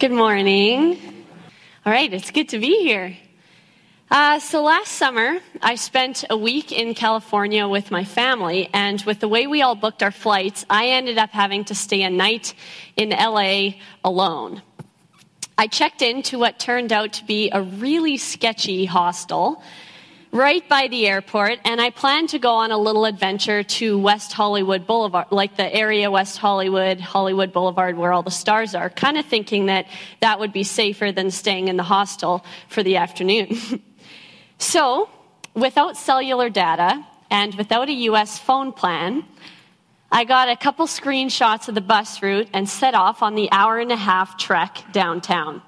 Good morning. All right, it's good to be here. Uh, so last summer, I spent a week in California with my family, and with the way we all booked our flights, I ended up having to stay a night in LA alone. I checked into what turned out to be a really sketchy hostel right by the airport, and I planned to go on a little adventure to West Hollywood Boulevard, like the area West Hollywood, Hollywood Boulevard, where all the stars are, kind of thinking that that would be safer than staying in the hostel for the afternoon. so, without cellular data and without a US phone plan, I got a couple screenshots of the bus route and set off on the hour and a half trek downtown.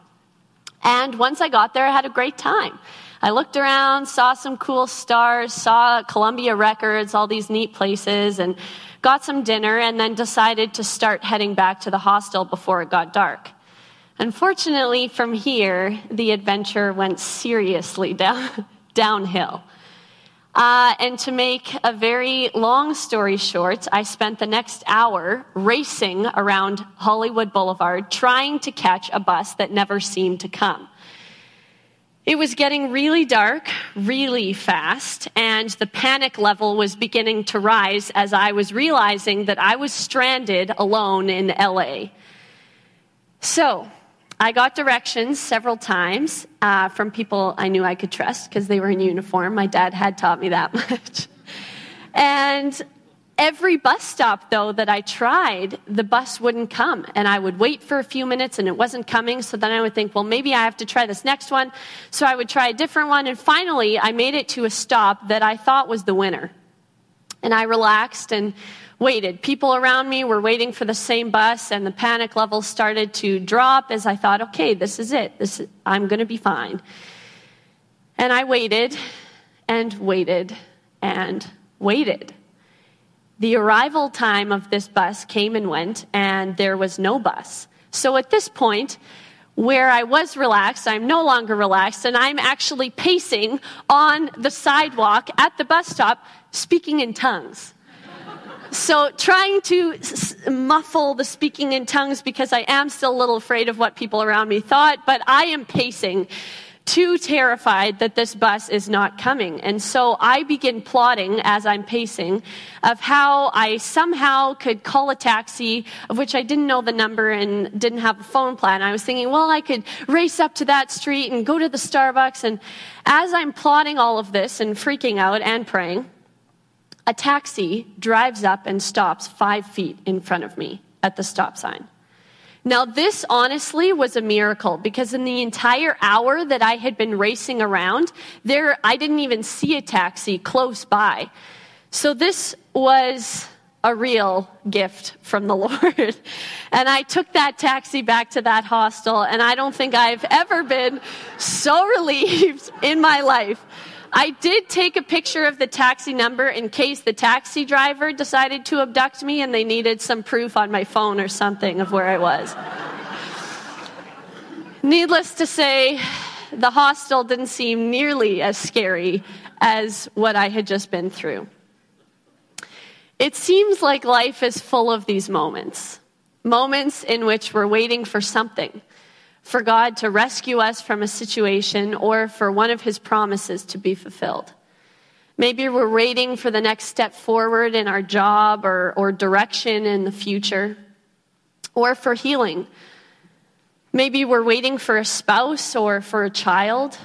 And once I got there, I had a great time. I looked around, saw some cool stars, saw Columbia Records, all these neat places, and got some dinner, and then decided to start heading back to the hostel before it got dark. Unfortunately, from here, the adventure went seriously down, downhill. Uh, and to make a very long story short, I spent the next hour racing around Hollywood Boulevard trying to catch a bus that never seemed to come. It was getting really dark, really fast, and the panic level was beginning to rise as I was realizing that I was stranded alone in LA. So, I got directions several times uh, from people I knew I could trust because they were in uniform. My dad had taught me that much. and Every bus stop, though, that I tried, the bus wouldn't come. And I would wait for a few minutes and it wasn't coming. So then I would think, well, maybe I have to try this next one. So I would try a different one. And finally, I made it to a stop that I thought was the winner. And I relaxed and waited. People around me were waiting for the same bus, and the panic level started to drop as I thought, okay, this is it. This is, I'm going to be fine. And I waited and waited and waited. The arrival time of this bus came and went, and there was no bus. So at this point, where I was relaxed, I'm no longer relaxed, and I'm actually pacing on the sidewalk at the bus stop, speaking in tongues. So, trying to s- muffle the speaking in tongues because I am still a little afraid of what people around me thought, but I am pacing too terrified that this bus is not coming. And so I begin plotting as I'm pacing of how I somehow could call a taxi, of which I didn't know the number and didn't have a phone plan. I was thinking, well, I could race up to that street and go to the Starbucks. And as I'm plotting all of this and freaking out and praying, a taxi drives up and stops five feet in front of me at the stop sign. Now, this honestly was a miracle because in the entire hour that I had been racing around, there, I didn't even see a taxi close by. So this was a real gift from the Lord. And I took that taxi back to that hostel, and I don't think I've ever been so relieved in my life I did take a picture of the taxi number in case the taxi driver decided to abduct me and they needed some proof on my phone or something of where I was. Needless to say, the hostel didn't seem nearly as scary as what I had just been through. It seems like life is full of these moments moments in which we're waiting for something for God to rescue us from a situation or for one of his promises to be fulfilled. Maybe we're waiting for the next step forward in our job or, or direction in the future, or for healing. Maybe we're waiting for a spouse or for a child,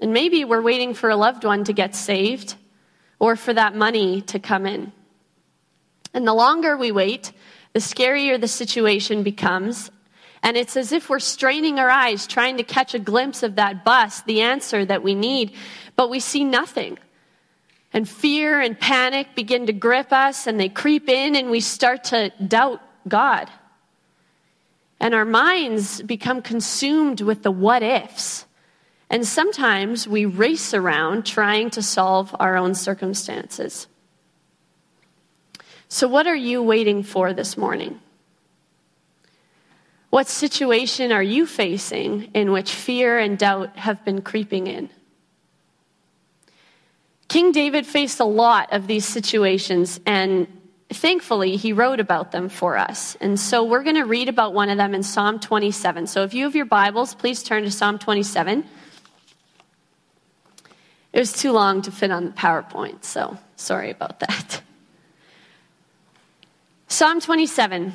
and maybe we're waiting for a loved one to get saved or for that money to come in. And the longer we wait, the scarier the situation becomes, and it's as if we're straining our eyes, trying to catch a glimpse of that bus, the answer that we need, but we see nothing. And fear and panic begin to grip us, and they creep in, and we start to doubt God. And our minds become consumed with the what ifs. And sometimes we race around trying to solve our own circumstances. So, what are you waiting for this morning? What situation are you facing in which fear and doubt have been creeping in? King David faced a lot of these situations, and thankfully, he wrote about them for us. And so we're going to read about one of them in Psalm 27. So if you have your Bibles, please turn to Psalm 27. It was too long to fit on the PowerPoint, so sorry about that. Psalm 27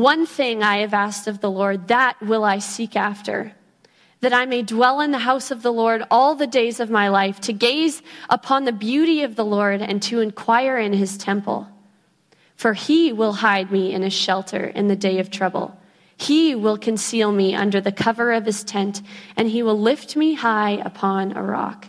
One thing I have asked of the Lord, that will I seek after, that I may dwell in the house of the Lord all the days of my life, to gaze upon the beauty of the Lord and to inquire in his temple. For he will hide me in his shelter in the day of trouble. He will conceal me under the cover of his tent, and he will lift me high upon a rock.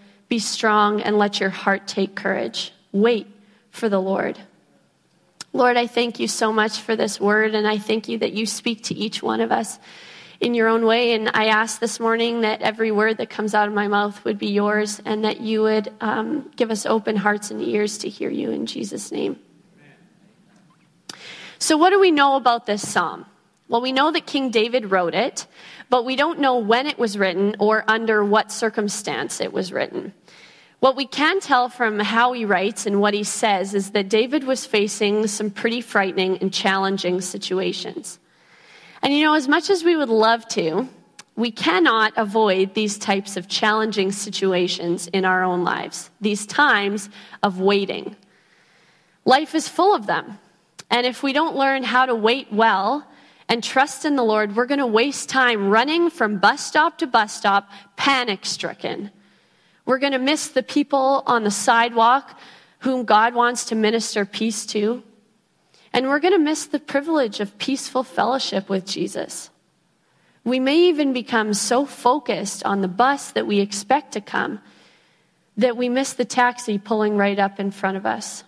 Be strong and let your heart take courage. Wait for the Lord. Lord, I thank you so much for this word, and I thank you that you speak to each one of us in your own way. And I ask this morning that every word that comes out of my mouth would be yours, and that you would um, give us open hearts and ears to hear you in Jesus' name. So, what do we know about this psalm? Well, we know that King David wrote it, but we don't know when it was written or under what circumstance it was written. What we can tell from how he writes and what he says is that David was facing some pretty frightening and challenging situations. And you know, as much as we would love to, we cannot avoid these types of challenging situations in our own lives, these times of waiting. Life is full of them. And if we don't learn how to wait well, and trust in the Lord, we're going to waste time running from bus stop to bus stop, panic stricken. We're going to miss the people on the sidewalk whom God wants to minister peace to. And we're going to miss the privilege of peaceful fellowship with Jesus. We may even become so focused on the bus that we expect to come that we miss the taxi pulling right up in front of us.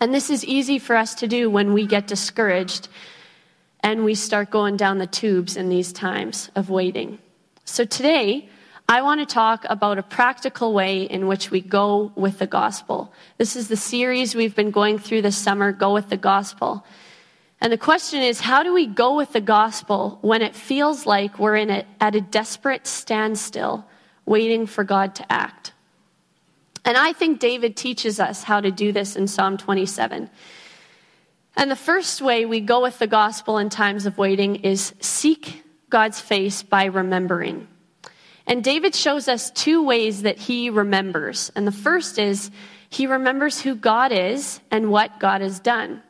And this is easy for us to do when we get discouraged and we start going down the tubes in these times of waiting. So today, I want to talk about a practical way in which we go with the gospel. This is the series we've been going through this summer, Go with the Gospel. And the question is, how do we go with the gospel when it feels like we're in it at a desperate standstill, waiting for God to act? And I think David teaches us how to do this in Psalm 27. And the first way we go with the gospel in times of waiting is seek God's face by remembering. And David shows us two ways that he remembers. And the first is he remembers who God is and what God has done.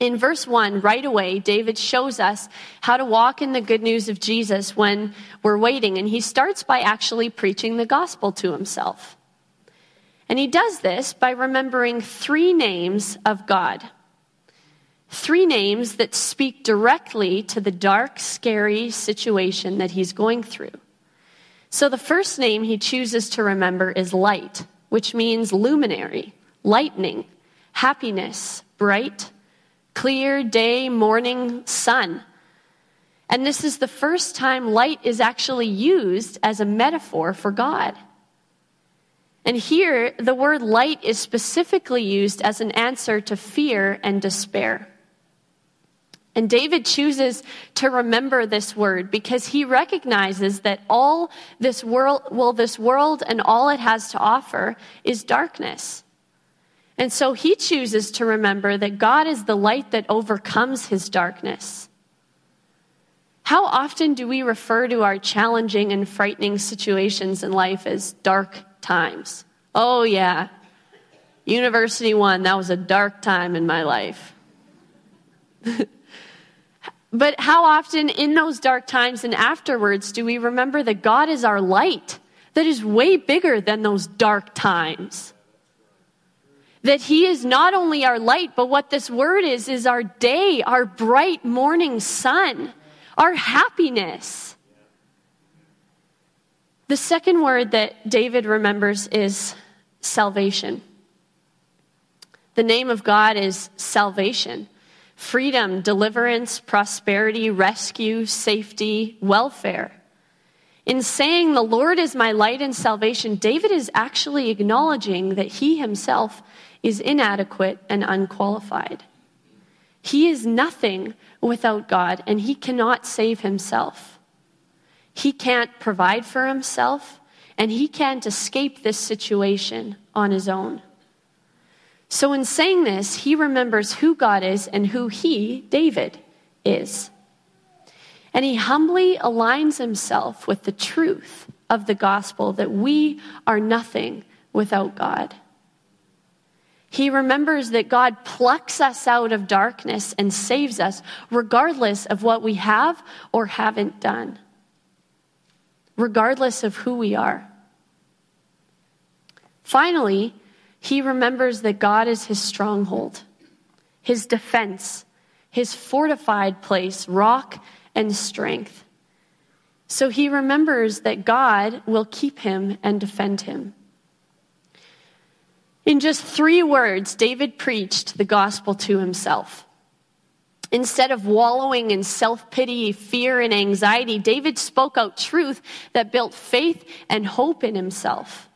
In verse 1, right away, David shows us how to walk in the good news of Jesus when we're waiting. And he starts by actually preaching the gospel to himself. And he does this by remembering three names of God. Three names that speak directly to the dark, scary situation that he's going through. So the first name he chooses to remember is light, which means luminary, lightning, happiness, bright, clear day, morning, sun. And this is the first time light is actually used as a metaphor for God. And here, the word light is specifically used as an answer to fear and despair. And David chooses to remember this word because he recognizes that all this world, well, this world and all it has to offer is darkness. And so he chooses to remember that God is the light that overcomes his darkness. How often do we refer to our challenging and frightening situations in life as dark times? Oh, yeah. University one, that was a dark time in my life. But how often in those dark times and afterwards do we remember that God is our light that is way bigger than those dark times? That He is not only our light, but what this word is, is our day, our bright morning sun, our happiness. The second word that David remembers is salvation. The name of God is salvation freedom, deliverance, prosperity, rescue, safety, welfare. In saying, The Lord is my light and salvation, David is actually acknowledging that he himself is inadequate and unqualified. He is nothing without God, and he cannot save himself. He can't provide for himself, and he can't escape this situation on his own. So, in saying this, he remembers who God is and who he, David, is. And he humbly aligns himself with the truth of the gospel that we are nothing without God. He remembers that God plucks us out of darkness and saves us, regardless of what we have or haven't done, regardless of who we are. Finally, he remembers that God is his stronghold, his defense, his fortified place, rock and strength. So he remembers that God will keep him and defend him. In just three words, David preached the gospel to himself. Instead of wallowing in self pity, fear, and anxiety, David spoke out truth that built faith and hope in himself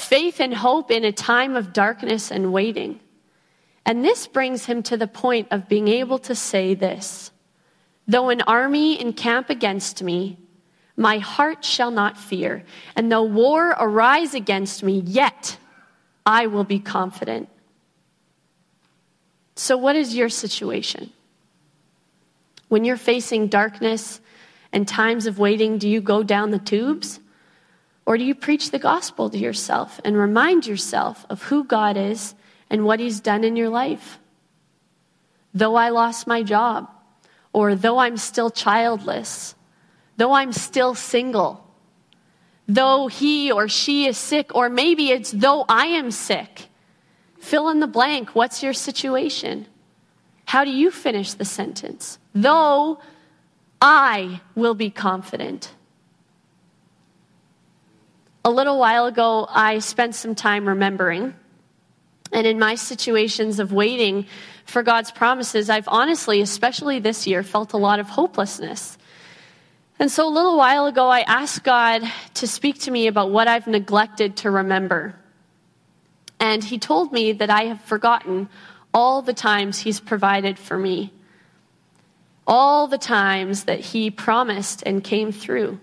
faith and hope in a time of darkness and waiting. And this brings him to the point of being able to say this Though an army encamp against me, my heart shall not fear. And though war arise against me, yet I will be confident. So, what is your situation? When you're facing darkness and times of waiting, do you go down the tubes? Or do you preach the gospel to yourself and remind yourself of who God is and what He's done in your life? Though I lost my job, or though I'm still childless, though I'm still single, though he or she is sick, or maybe it's though I am sick. Fill in the blank. What's your situation? How do you finish the sentence? Though I will be confident. A little while ago, I spent some time remembering. And in my situations of waiting for God's promises, I've honestly, especially this year, felt a lot of hopelessness. And so a little while ago, I asked God to speak to me about what I've neglected to remember. And He told me that I have forgotten all the times He's provided for me, all the times that He promised and came through.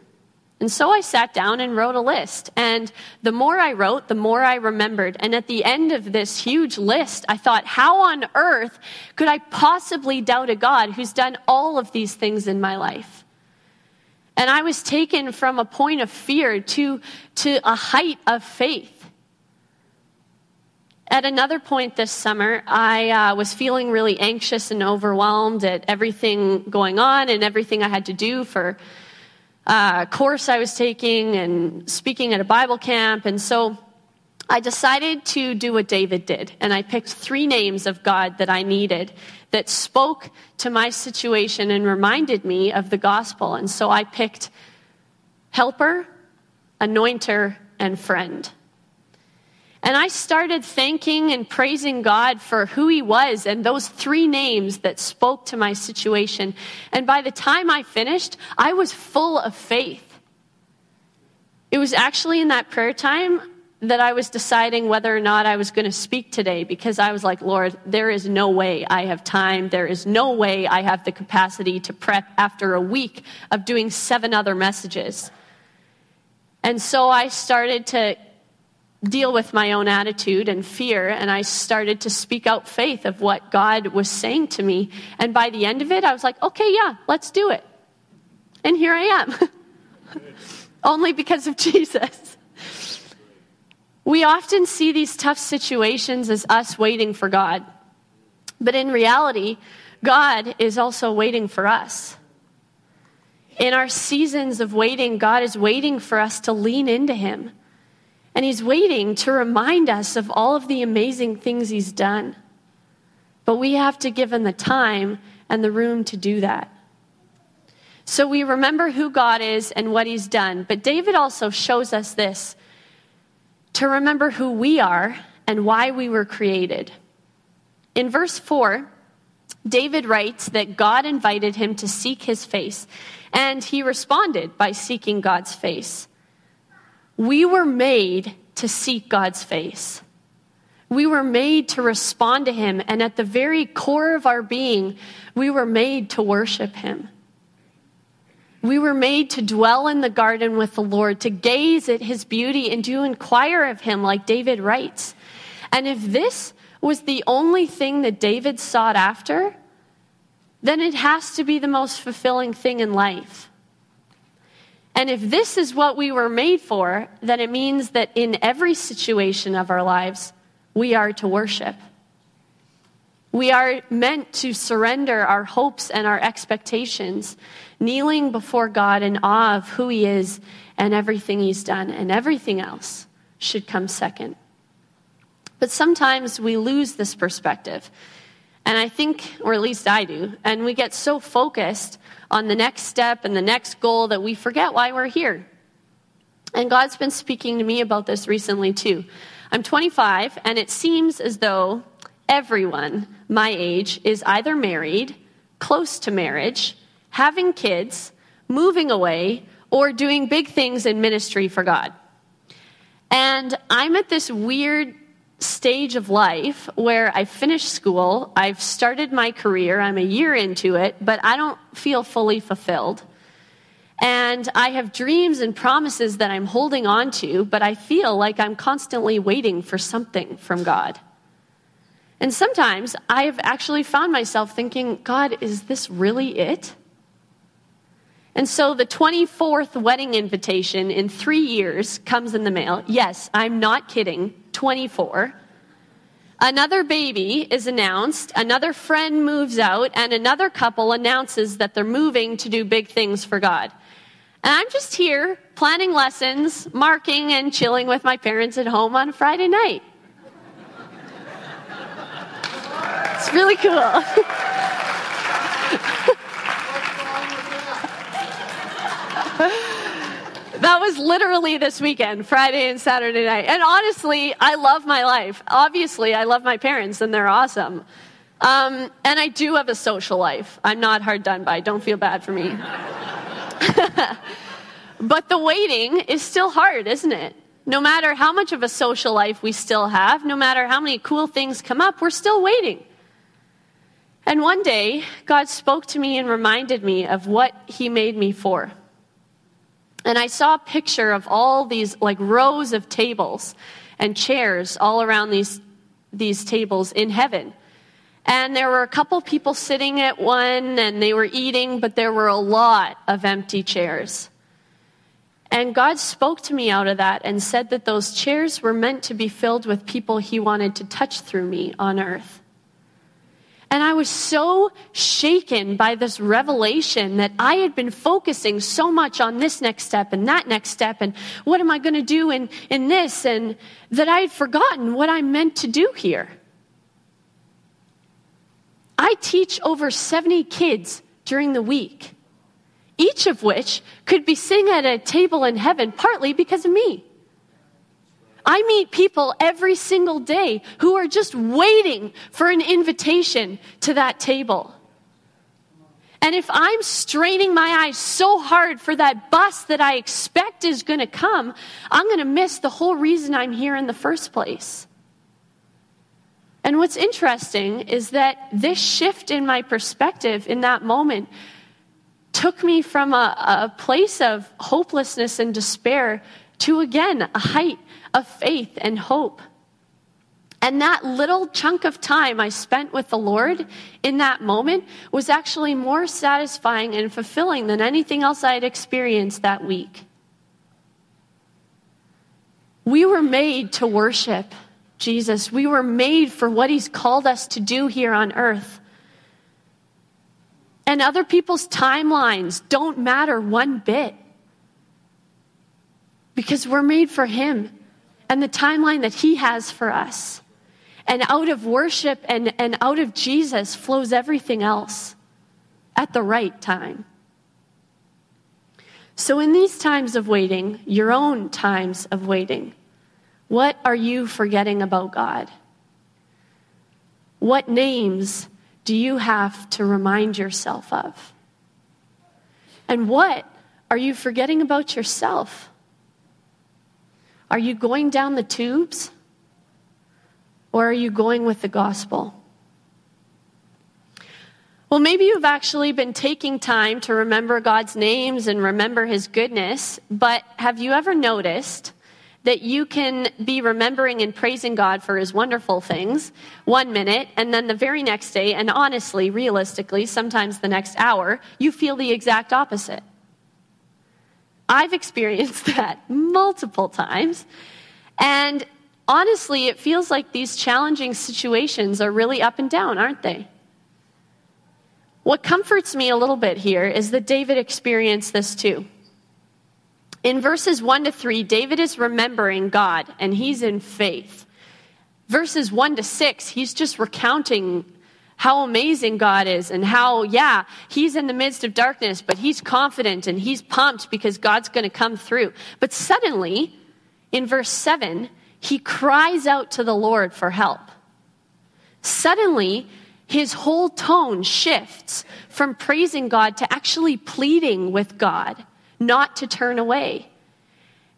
And so I sat down and wrote a list. And the more I wrote, the more I remembered. And at the end of this huge list, I thought, how on earth could I possibly doubt a God who's done all of these things in my life? And I was taken from a point of fear to, to a height of faith. At another point this summer, I uh, was feeling really anxious and overwhelmed at everything going on and everything I had to do for uh, course I was taking and speaking at a Bible camp. And so I decided to do what David did. And I picked three names of God that I needed that spoke to my situation and reminded me of the gospel. And so I picked helper, anointer, and friend. And I started thanking and praising God for who He was and those three names that spoke to my situation. And by the time I finished, I was full of faith. It was actually in that prayer time that I was deciding whether or not I was going to speak today because I was like, Lord, there is no way I have time. There is no way I have the capacity to prep after a week of doing seven other messages. And so I started to deal with my own attitude and fear, and I started to speak out faith of what God was saying to me. And by the end of it, I was like, okay, yeah, let's do it. And here I am. Only because of Jesus. We often see these tough situations as us waiting for God. But in reality, God is also waiting for us. In our seasons of waiting, God is waiting for us to lean into Him. And He's waiting to remind us of all of the amazing things He's done. But we have to give Him the time and the room to do that. So we remember who God is and what He's done. But David also shows us this to remember who we are and why we were created. In verse 4, David writes that God invited him to seek his face, and he responded by seeking God's face. We were made to seek God's face. We were made to respond to him, and at the very core of our being, we were made to worship him. We were made to dwell in the garden with the Lord, to gaze at his beauty and to inquire of him, like David writes. And if this was the only thing that David sought after, then it has to be the most fulfilling thing in life. And if this is what we were made for, then it means that in every situation of our lives, we are to worship. We are meant to surrender our hopes and our expectations, kneeling before God in awe of who He is and everything He's done, and everything else should come second. But sometimes we lose this perspective. And I think, or at least I do, and we get so focused on the next step and the next goal that we forget why we're here. And God's been speaking to me about this recently too. I'm 25, and it seems as though everyone my age is either married, close to marriage, having kids, moving away, or doing big things in ministry for God. And I'm at this weird stage of life where I finished school, I've started my career, I'm a year into it, but I don't feel fully fulfilled. And I have dreams and promises that I'm holding on to, but I feel like I'm constantly waiting for something from God. And sometimes I have actually found myself thinking, God, is this really it? And so the 24th wedding invitation in three years comes in the mail. Yes, I'm not kidding, 24. Another baby is announced, another friend moves out, and another couple announces that they're moving to do big things for God. And I'm just here planning lessons, marking, and chilling with my parents at home on Friday night. It's really cool. that was literally this weekend, Friday and Saturday night. And honestly, I love my life. Obviously, I love my parents, and they're awesome. Um, and I do have a social life. I'm not hard done by. Don't feel bad for me. but the waiting is still hard, isn't it? No matter how much of a social life we still have, no matter how many cool things come up, we're still waiting. And one day, God spoke to me and reminded me of what He made me for. And I saw a picture of all these like rows of tables and chairs all around these, these tables in heaven. And there were a couple people sitting at one and they were eating, but there were a lot of empty chairs. And God spoke to me out of that and said that those chairs were meant to be filled with people He wanted to touch through me on earth. And I was so shaken by this revelation that I had been focusing so much on this next step and that next step and what am I going to do in, in this and that I had forgotten what I meant to do here. I teach over 70 kids during the week, each of which could be sitting at a table in heaven partly because of me. I meet people every single day who are just waiting for an invitation to that table. And if I'm straining my eyes so hard for that bus that I expect is going to come, I'm going to miss the whole reason I'm here in the first place. And what's interesting is that this shift in my perspective in that moment took me from a, a place of hopelessness and despair to again a height of faith and hope. And that little chunk of time I spent with the Lord in that moment was actually more satisfying and fulfilling than anything else I had experienced that week. We were made to worship Jesus. We were made for what He's called us to do here on earth. And other people's timelines don't matter one bit because we're made for Him and the timeline that He has for us. And out of worship and, and out of Jesus flows everything else at the right time. So, in these times of waiting, your own times of waiting, what are you forgetting about God? What names do you have to remind yourself of? And what are you forgetting about yourself? Are you going down the tubes? Or are you going with the gospel? Well, maybe you've actually been taking time to remember God's names and remember His goodness, but have you ever noticed that you can be remembering and praising God for his wonderful things one minute, and then the very next day, and honestly, realistically, sometimes the next hour, you feel the exact opposite. I've experienced that multiple times. And honestly, it feels like these challenging situations are really up and down, aren't they? What comforts me a little bit here is that David experienced this too. In verses 1 to 3, David is remembering God and he's in faith. Verses 1 to 6, he's just recounting how amazing God is and how, yeah, he's in the midst of darkness, but he's confident and he's pumped because God's going to come through. But suddenly, in verse 7, he cries out to the Lord for help. Suddenly, his whole tone shifts from praising God to actually pleading with God not to turn away.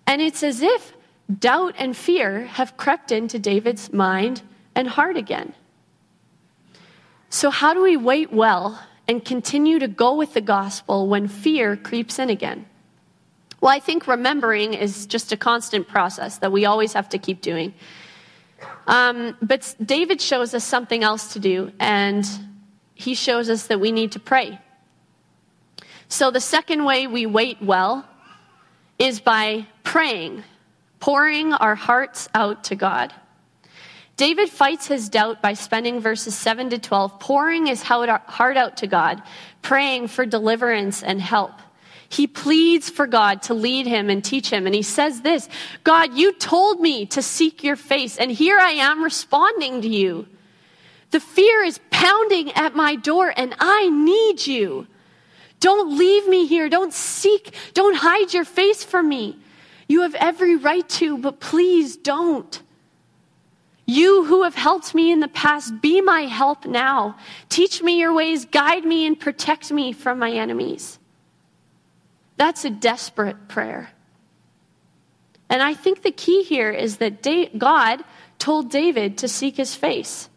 And it's as if doubt and fear have crept into David's mind and heart again. So, how do we wait well and continue to go with the gospel when fear creeps in again? Well, I think remembering is just a constant process that we always have to keep doing. Um, but David shows us something else to do, and he shows us that we need to pray. So, the second way we wait well is by praying, pouring our hearts out to God. David fights his doubt by spending verses 7 to 12 pouring his heart out to God, praying for deliverance and help. He pleads for God to lead him and teach him. And he says this God, you told me to seek your face, and here I am responding to you. The fear is pounding at my door, and I need you. Don't leave me here. Don't seek, don't hide your face from me. You have every right to, but please don't. You who have helped me in the past, be my help now. Teach me your ways, guide me, and protect me from my enemies. That's a desperate prayer. And I think the key here is that God told David to seek his face.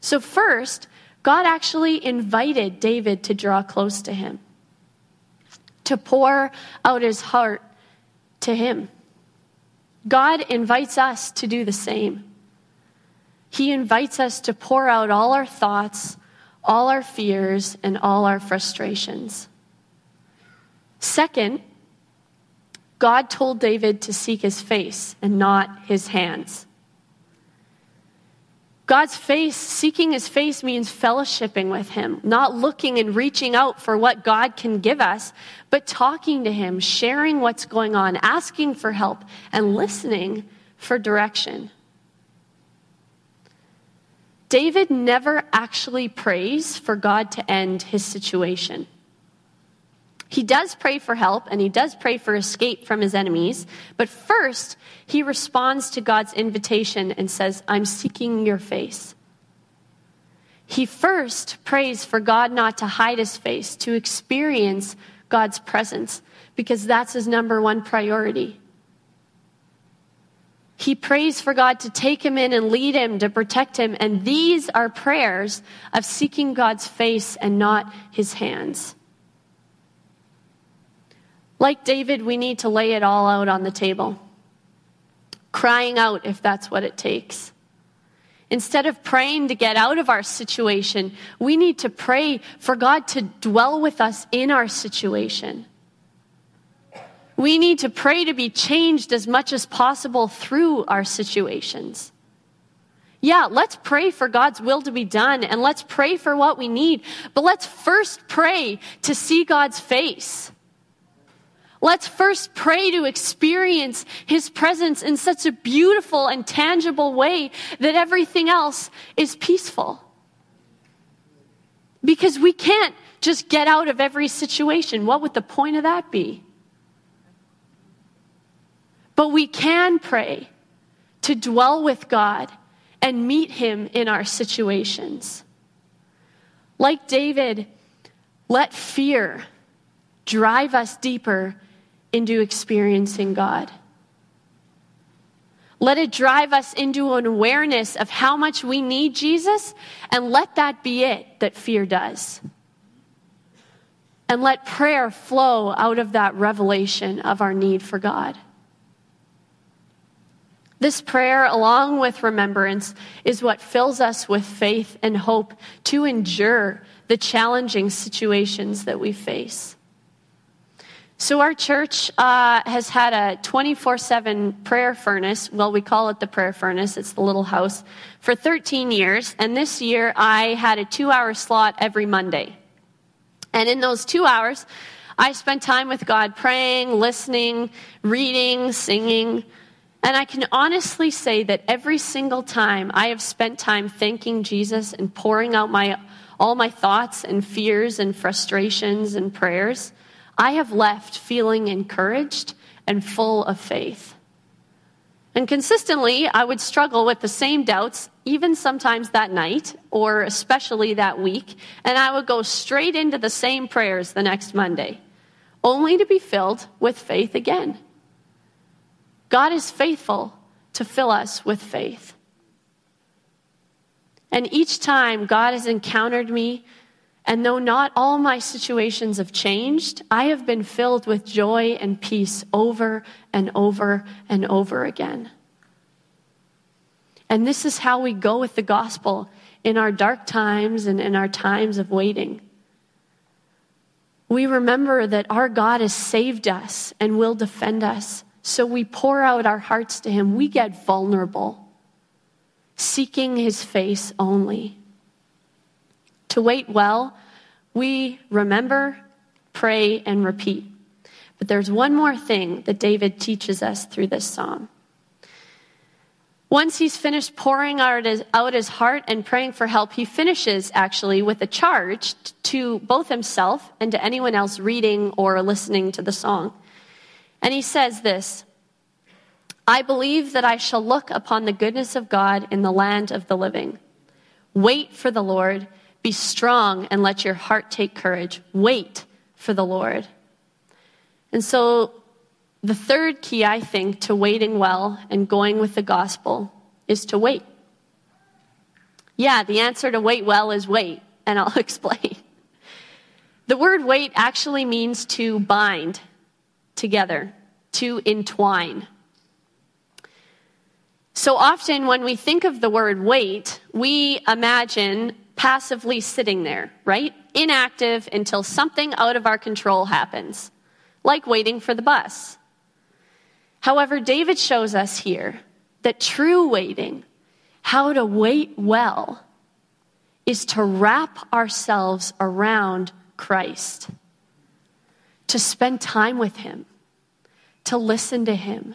So, first, God actually invited David to draw close to him to pour out his heart to him. God invites us to do the same. He invites us to pour out all our thoughts, all our fears, and all our frustrations. Second, God told David to seek his face and not his hands. God's face, seeking his face means fellowshipping with him, not looking and reaching out for what God can give us, but talking to him, sharing what's going on, asking for help, and listening for direction. David never actually prays for God to end his situation. He does pray for help and he does pray for escape from his enemies, but first he responds to God's invitation and says, I'm seeking your face. he first prays for God not to hide his face, to experience God's presence, because that's his number one priority. He prays for God to take him in and lead him, to protect him. And these are prayers of seeking God's face and not his hands. Like David, we need to lay it all out on the table, crying out if that's what it takes. Instead of praying to get out of our situation, we need to pray for God to dwell with us in our situation. We need to pray to be changed as much as possible through our situations. Yeah, let's pray for God's will to be done and let's pray for what we need, but let's first pray to see God's face. Let's first pray to experience His presence in such a beautiful and tangible way that everything else is peaceful. Because we can't just get out of every situation. What would the point of that be? But we can pray to dwell with God and meet Him in our situations. Like David, let fear drive us deeper into experiencing God. Let it drive us into an awareness of how much we need Jesus, and let that be it that fear does. And let prayer flow out of that revelation of our need for God. This prayer, along with remembrance, is what fills us with faith and hope to endure the challenging situations that we face. So, our church uh, has had a 24 7 prayer furnace. Well, we call it the prayer furnace, it's the little house, for 13 years. And this year, I had a two hour slot every Monday. And in those two hours, I spent time with God praying, listening, reading, singing. And I can honestly say that every single time I have spent time thanking Jesus and pouring out my, all my thoughts and fears and frustrations and prayers, I have left feeling encouraged and full of faith. And consistently, I would struggle with the same doubts, even sometimes that night, or especially that week, and I would go straight into the same prayers the next Monday, only to be filled with faith again. God is faithful to fill us with faith. And each time God has encountered me and though not all my situations have changed, I have been filled with joy and peace over and over and over again. And this is how we go with the gospel in our dark times and in our times of waiting. We remember that our God has saved us and will defend us. So we pour out our hearts to Him. We get vulnerable, seeking His face only. To wait well, we remember, pray, and repeat. But there's one more thing that David teaches us through this psalm. Once he's finished pouring out his, out his heart and praying for help, he finishes actually with a charge to both himself and to anyone else reading or listening to the song. And he says this I believe that I shall look upon the goodness of God in the land of the living. Wait for the Lord. Be strong and let your heart take courage. Wait for the Lord. And so, the third key, I think, to waiting well and going with the gospel is to wait. Yeah, the answer to wait well is wait, and I'll explain. The word wait actually means to bind together, to entwine. So often when we think of the word wait, we imagine passively sitting there, right? Inactive until something out of our control happens, like waiting for the bus. However, David shows us here that true waiting, how to wait well, is to wrap ourselves around Christ, to spend time with Him, to listen to Him,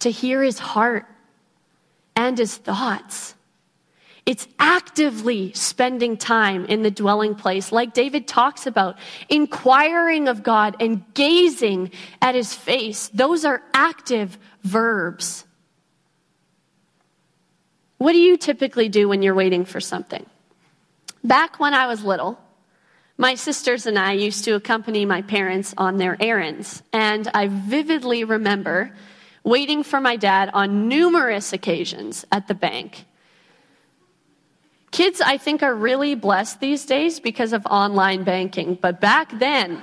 to hear His heart and His thoughts it's actively spending time in the dwelling place, like David talks about, inquiring of God and gazing at his face. Those are active verbs. What do you typically do when you're waiting for something? Back when I was little, my sisters and I used to accompany my parents on their errands, and I vividly remember waiting for my dad on numerous occasions at the bank. Kids, I think, are really blessed these days because of online banking, but back then,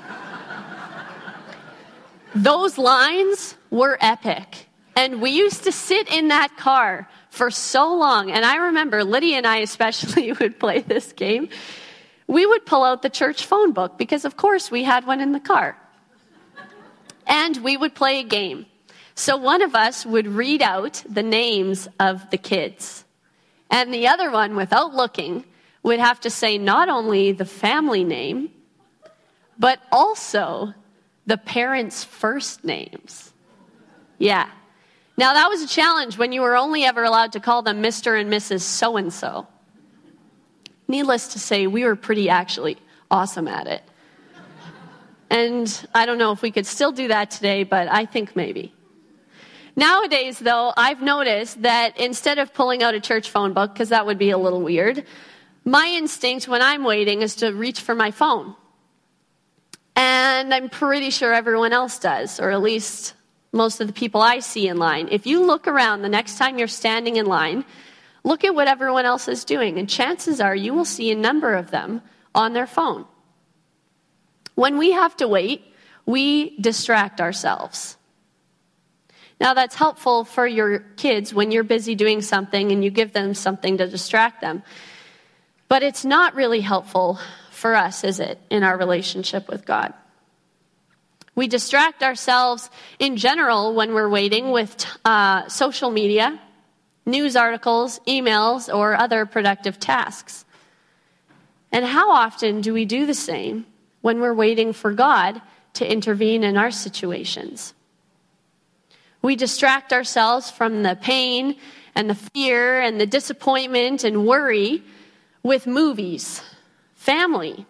those lines were epic. And we used to sit in that car for so long. And I remember Lydia and I especially would play this game. We would pull out the church phone book because, of course, we had one in the car. And we would play a game. So one of us would read out the names of the kids. And the other one, without looking, would have to say not only the family name, but also the parents' first names. Yeah. Now, that was a challenge when you were only ever allowed to call them Mr. and Mrs. So and so. Needless to say, we were pretty actually awesome at it. And I don't know if we could still do that today, but I think maybe. Nowadays, though, I've noticed that instead of pulling out a church phone book, because that would be a little weird, my instinct when I'm waiting is to reach for my phone. And I'm pretty sure everyone else does, or at least most of the people I see in line. If you look around the next time you're standing in line, look at what everyone else is doing, and chances are you will see a number of them on their phone. When we have to wait, we distract ourselves. Now, that's helpful for your kids when you're busy doing something and you give them something to distract them. But it's not really helpful for us, is it, in our relationship with God? We distract ourselves in general when we're waiting with uh, social media, news articles, emails, or other productive tasks. And how often do we do the same when we're waiting for God to intervene in our situations? We distract ourselves from the pain and the fear and the disappointment and worry with movies, family,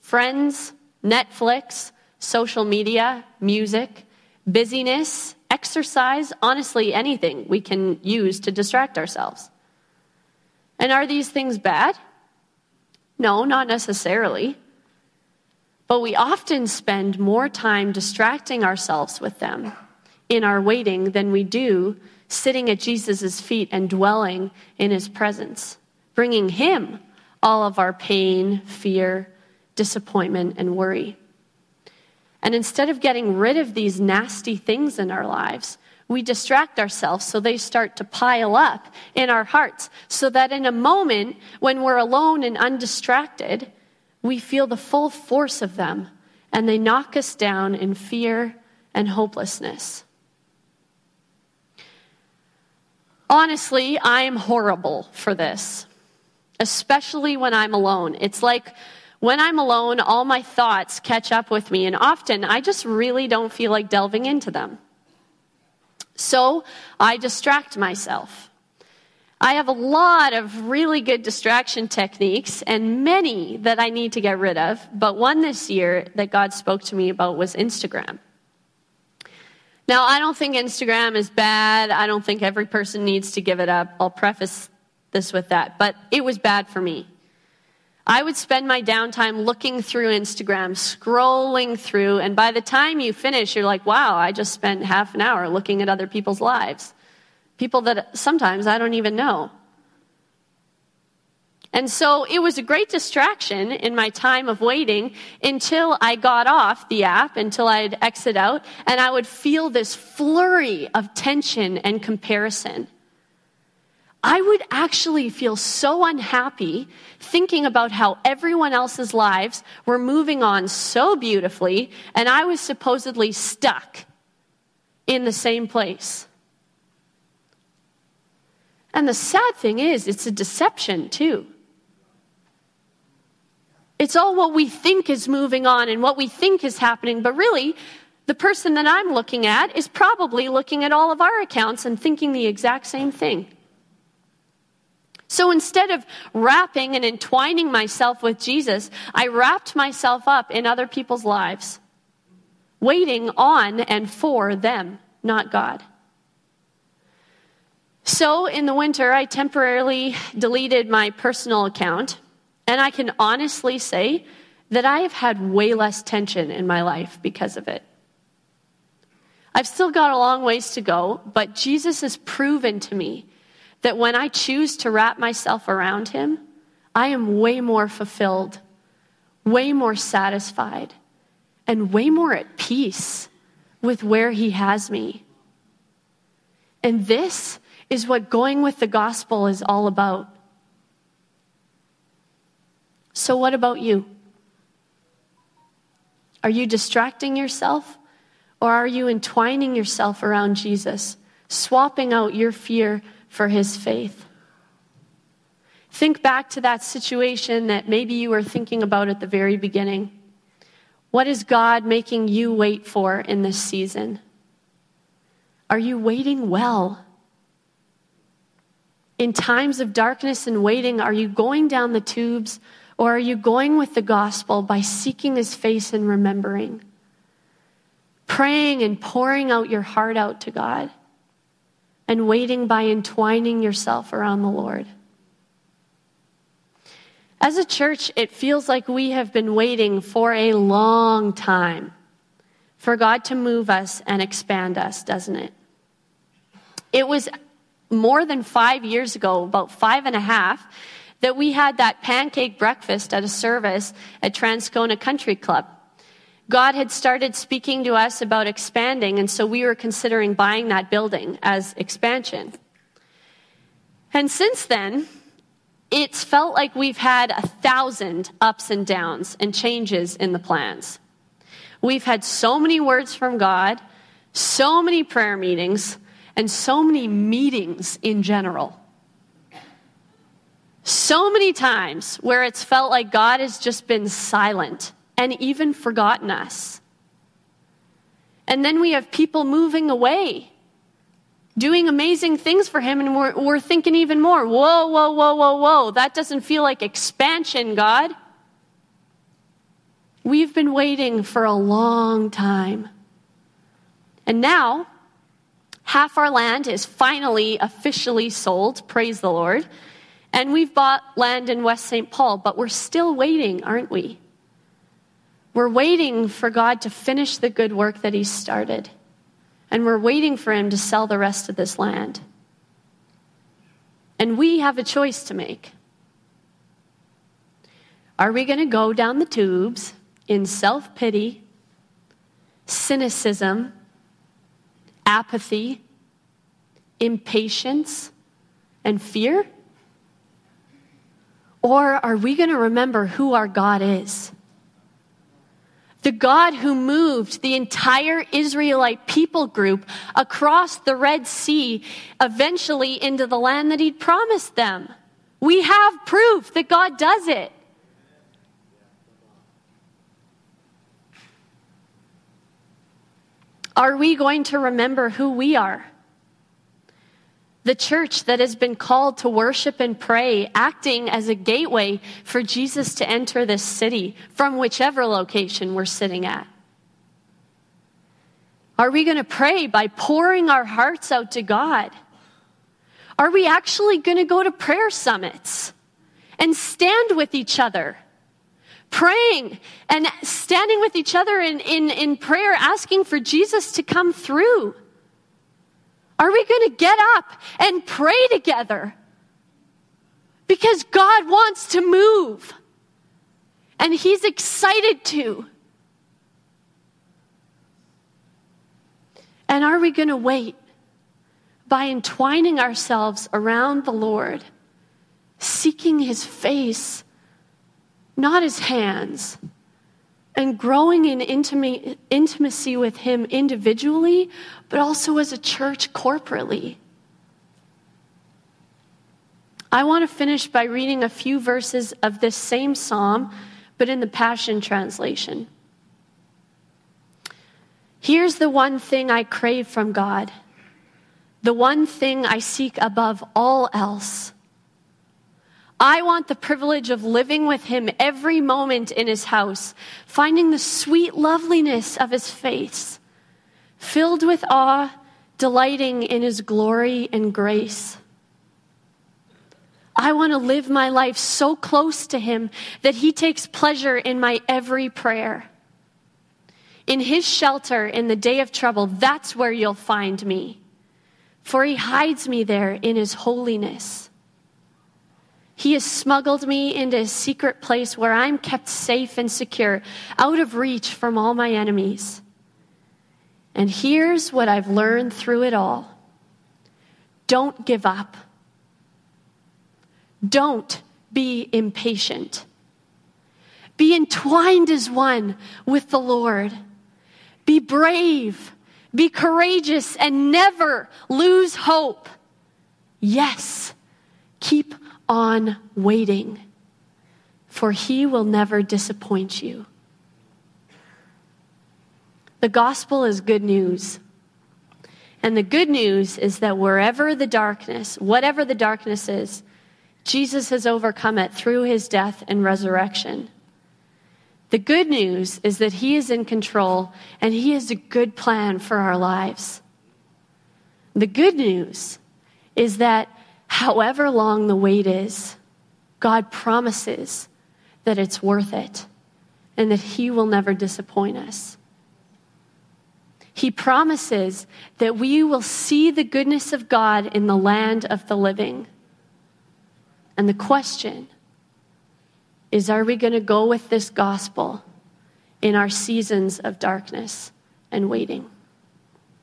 friends, Netflix, social media, music, busyness, exercise, honestly, anything we can use to distract ourselves. And are these things bad? No, not necessarily. But we often spend more time distracting ourselves with them in our waiting than we do sitting at Jesus' feet and dwelling in his presence, bringing him all of our pain, fear, disappointment, and worry. And instead of getting rid of these nasty things in our lives, we distract ourselves so they start to pile up in our hearts, so that in a moment when we're alone and undistracted, we feel the full force of them and they knock us down in fear and hopelessness. Honestly, I'm horrible for this, especially when I'm alone. It's like when I'm alone, all my thoughts catch up with me, and often I just really don't feel like delving into them. So I distract myself. I have a lot of really good distraction techniques and many that I need to get rid of, but one this year that God spoke to me about was Instagram. Now, I don't think Instagram is bad. I don't think every person needs to give it up. I'll preface this with that, but it was bad for me. I would spend my downtime looking through Instagram, scrolling through, and by the time you finish, you're like, wow, I just spent half an hour looking at other people's lives. People that sometimes I don't even know. And so it was a great distraction in my time of waiting until I got off the app, until I'd exit out, and I would feel this flurry of tension and comparison. I would actually feel so unhappy thinking about how everyone else's lives were moving on so beautifully, and I was supposedly stuck in the same place. And the sad thing is, it's a deception too. It's all what we think is moving on and what we think is happening, but really, the person that I'm looking at is probably looking at all of our accounts and thinking the exact same thing. So instead of wrapping and entwining myself with Jesus, I wrapped myself up in other people's lives, waiting on and for them, not God. So in the winter, I temporarily deleted my personal account And I can honestly say that I have had way less tension in my life because of it. I've still got a long ways to go, but Jesus has proven to me that when I choose to wrap myself around him, I am way more fulfilled, way more satisfied, and way more at peace with where he has me. And this is what going with the gospel is all about. So, what about you? Are you distracting yourself? Or are you entwining yourself around Jesus, swapping out your fear for his faith? Think back to that situation that maybe you were thinking about at the very beginning. What is God making you wait for in this season? Are you waiting well? In times of darkness and waiting, are you going down the tubes or are you going with the gospel by seeking his face and remembering? Praying and pouring out your heart out to God and waiting by entwining yourself around the Lord. As a church, it feels like we have been waiting for a long time for God to move us and expand us, doesn't it? It was more than five years ago, about five and a half, that we had that pancake breakfast at a service at Transcona Country Club. God had started speaking to us about expanding, and so we were considering buying that building as expansion. And since then, it's felt like we've had a thousand ups and downs and changes in the plans. We've had so many words from God, so many prayer meetings, and so many meetings in general so many times where it's felt like God has just been silent and even forgotten us. And then we have people moving away, doing amazing things for Him, and we're, we're thinking even more whoa, whoa, whoa, whoa, whoa. That doesn't feel like expansion, God. We've been waiting for a long time. And now, half our land is finally officially sold, praise the Lord. And we've bought land in West St. Paul, but we're still waiting, aren't we? We're waiting for God to finish the good work that He started. And we're waiting for Him to sell the rest of this land. And we have a choice to make. Are we going to go down the tubes in self pity, cynicism, apathy, impatience, and fear? Or are we going to remember who our God is? The God who moved the entire Israelite people group across the Red Sea, eventually into the land that He'd promised them. We have proof that God does it. Are we going to remember who we are? The church that has been called to worship and pray, acting as a gateway for Jesus to enter this city from whichever location we're sitting at? Are we going to pray by pouring our hearts out to God? Are we actually going to go to prayer summits and stand with each other? Praying and standing with each other in, in, in prayer, asking for Jesus to come through. Are we going to get up and pray together? Because God wants to move. And He's excited to. And are we going to wait by entwining ourselves around the Lord, seeking His face, not His hands? And growing in intimacy with Him individually, but also as a church corporately. I want to finish by reading a few verses of this same psalm, but in the Passion Translation. Here's the one thing I crave from God, the one thing I seek above all else I want the privilege of living with him every moment in his house, finding the sweet loveliness of his face, filled with awe, delighting in his glory and grace. I want to live my life so close to Him that He takes pleasure in my every prayer. In His shelter in the day of trouble, that's where you'll find me. For He hides me there in His holiness. He has smuggled me into a secret place where I'm kept safe and secure, out of reach from all my enemies. And here's what I've learned through it all don't give up. Don't be impatient. Be entwined as one with the Lord. Be brave. Be courageous and never lose hope. Yes, keep on waiting, for He will never disappoint you. The gospel is good news. And the good news is that wherever the darkness, whatever the darkness is, Jesus has overcome it through his death and resurrection. The good news is that he is in control and he has a good plan for our lives. The good news is that however long the wait is, God promises that it's worth it and that he will never disappoint us. He promises that we will see the goodness of God in the land of the living. And the question is are we going to go with this gospel in our seasons of darkness and waiting?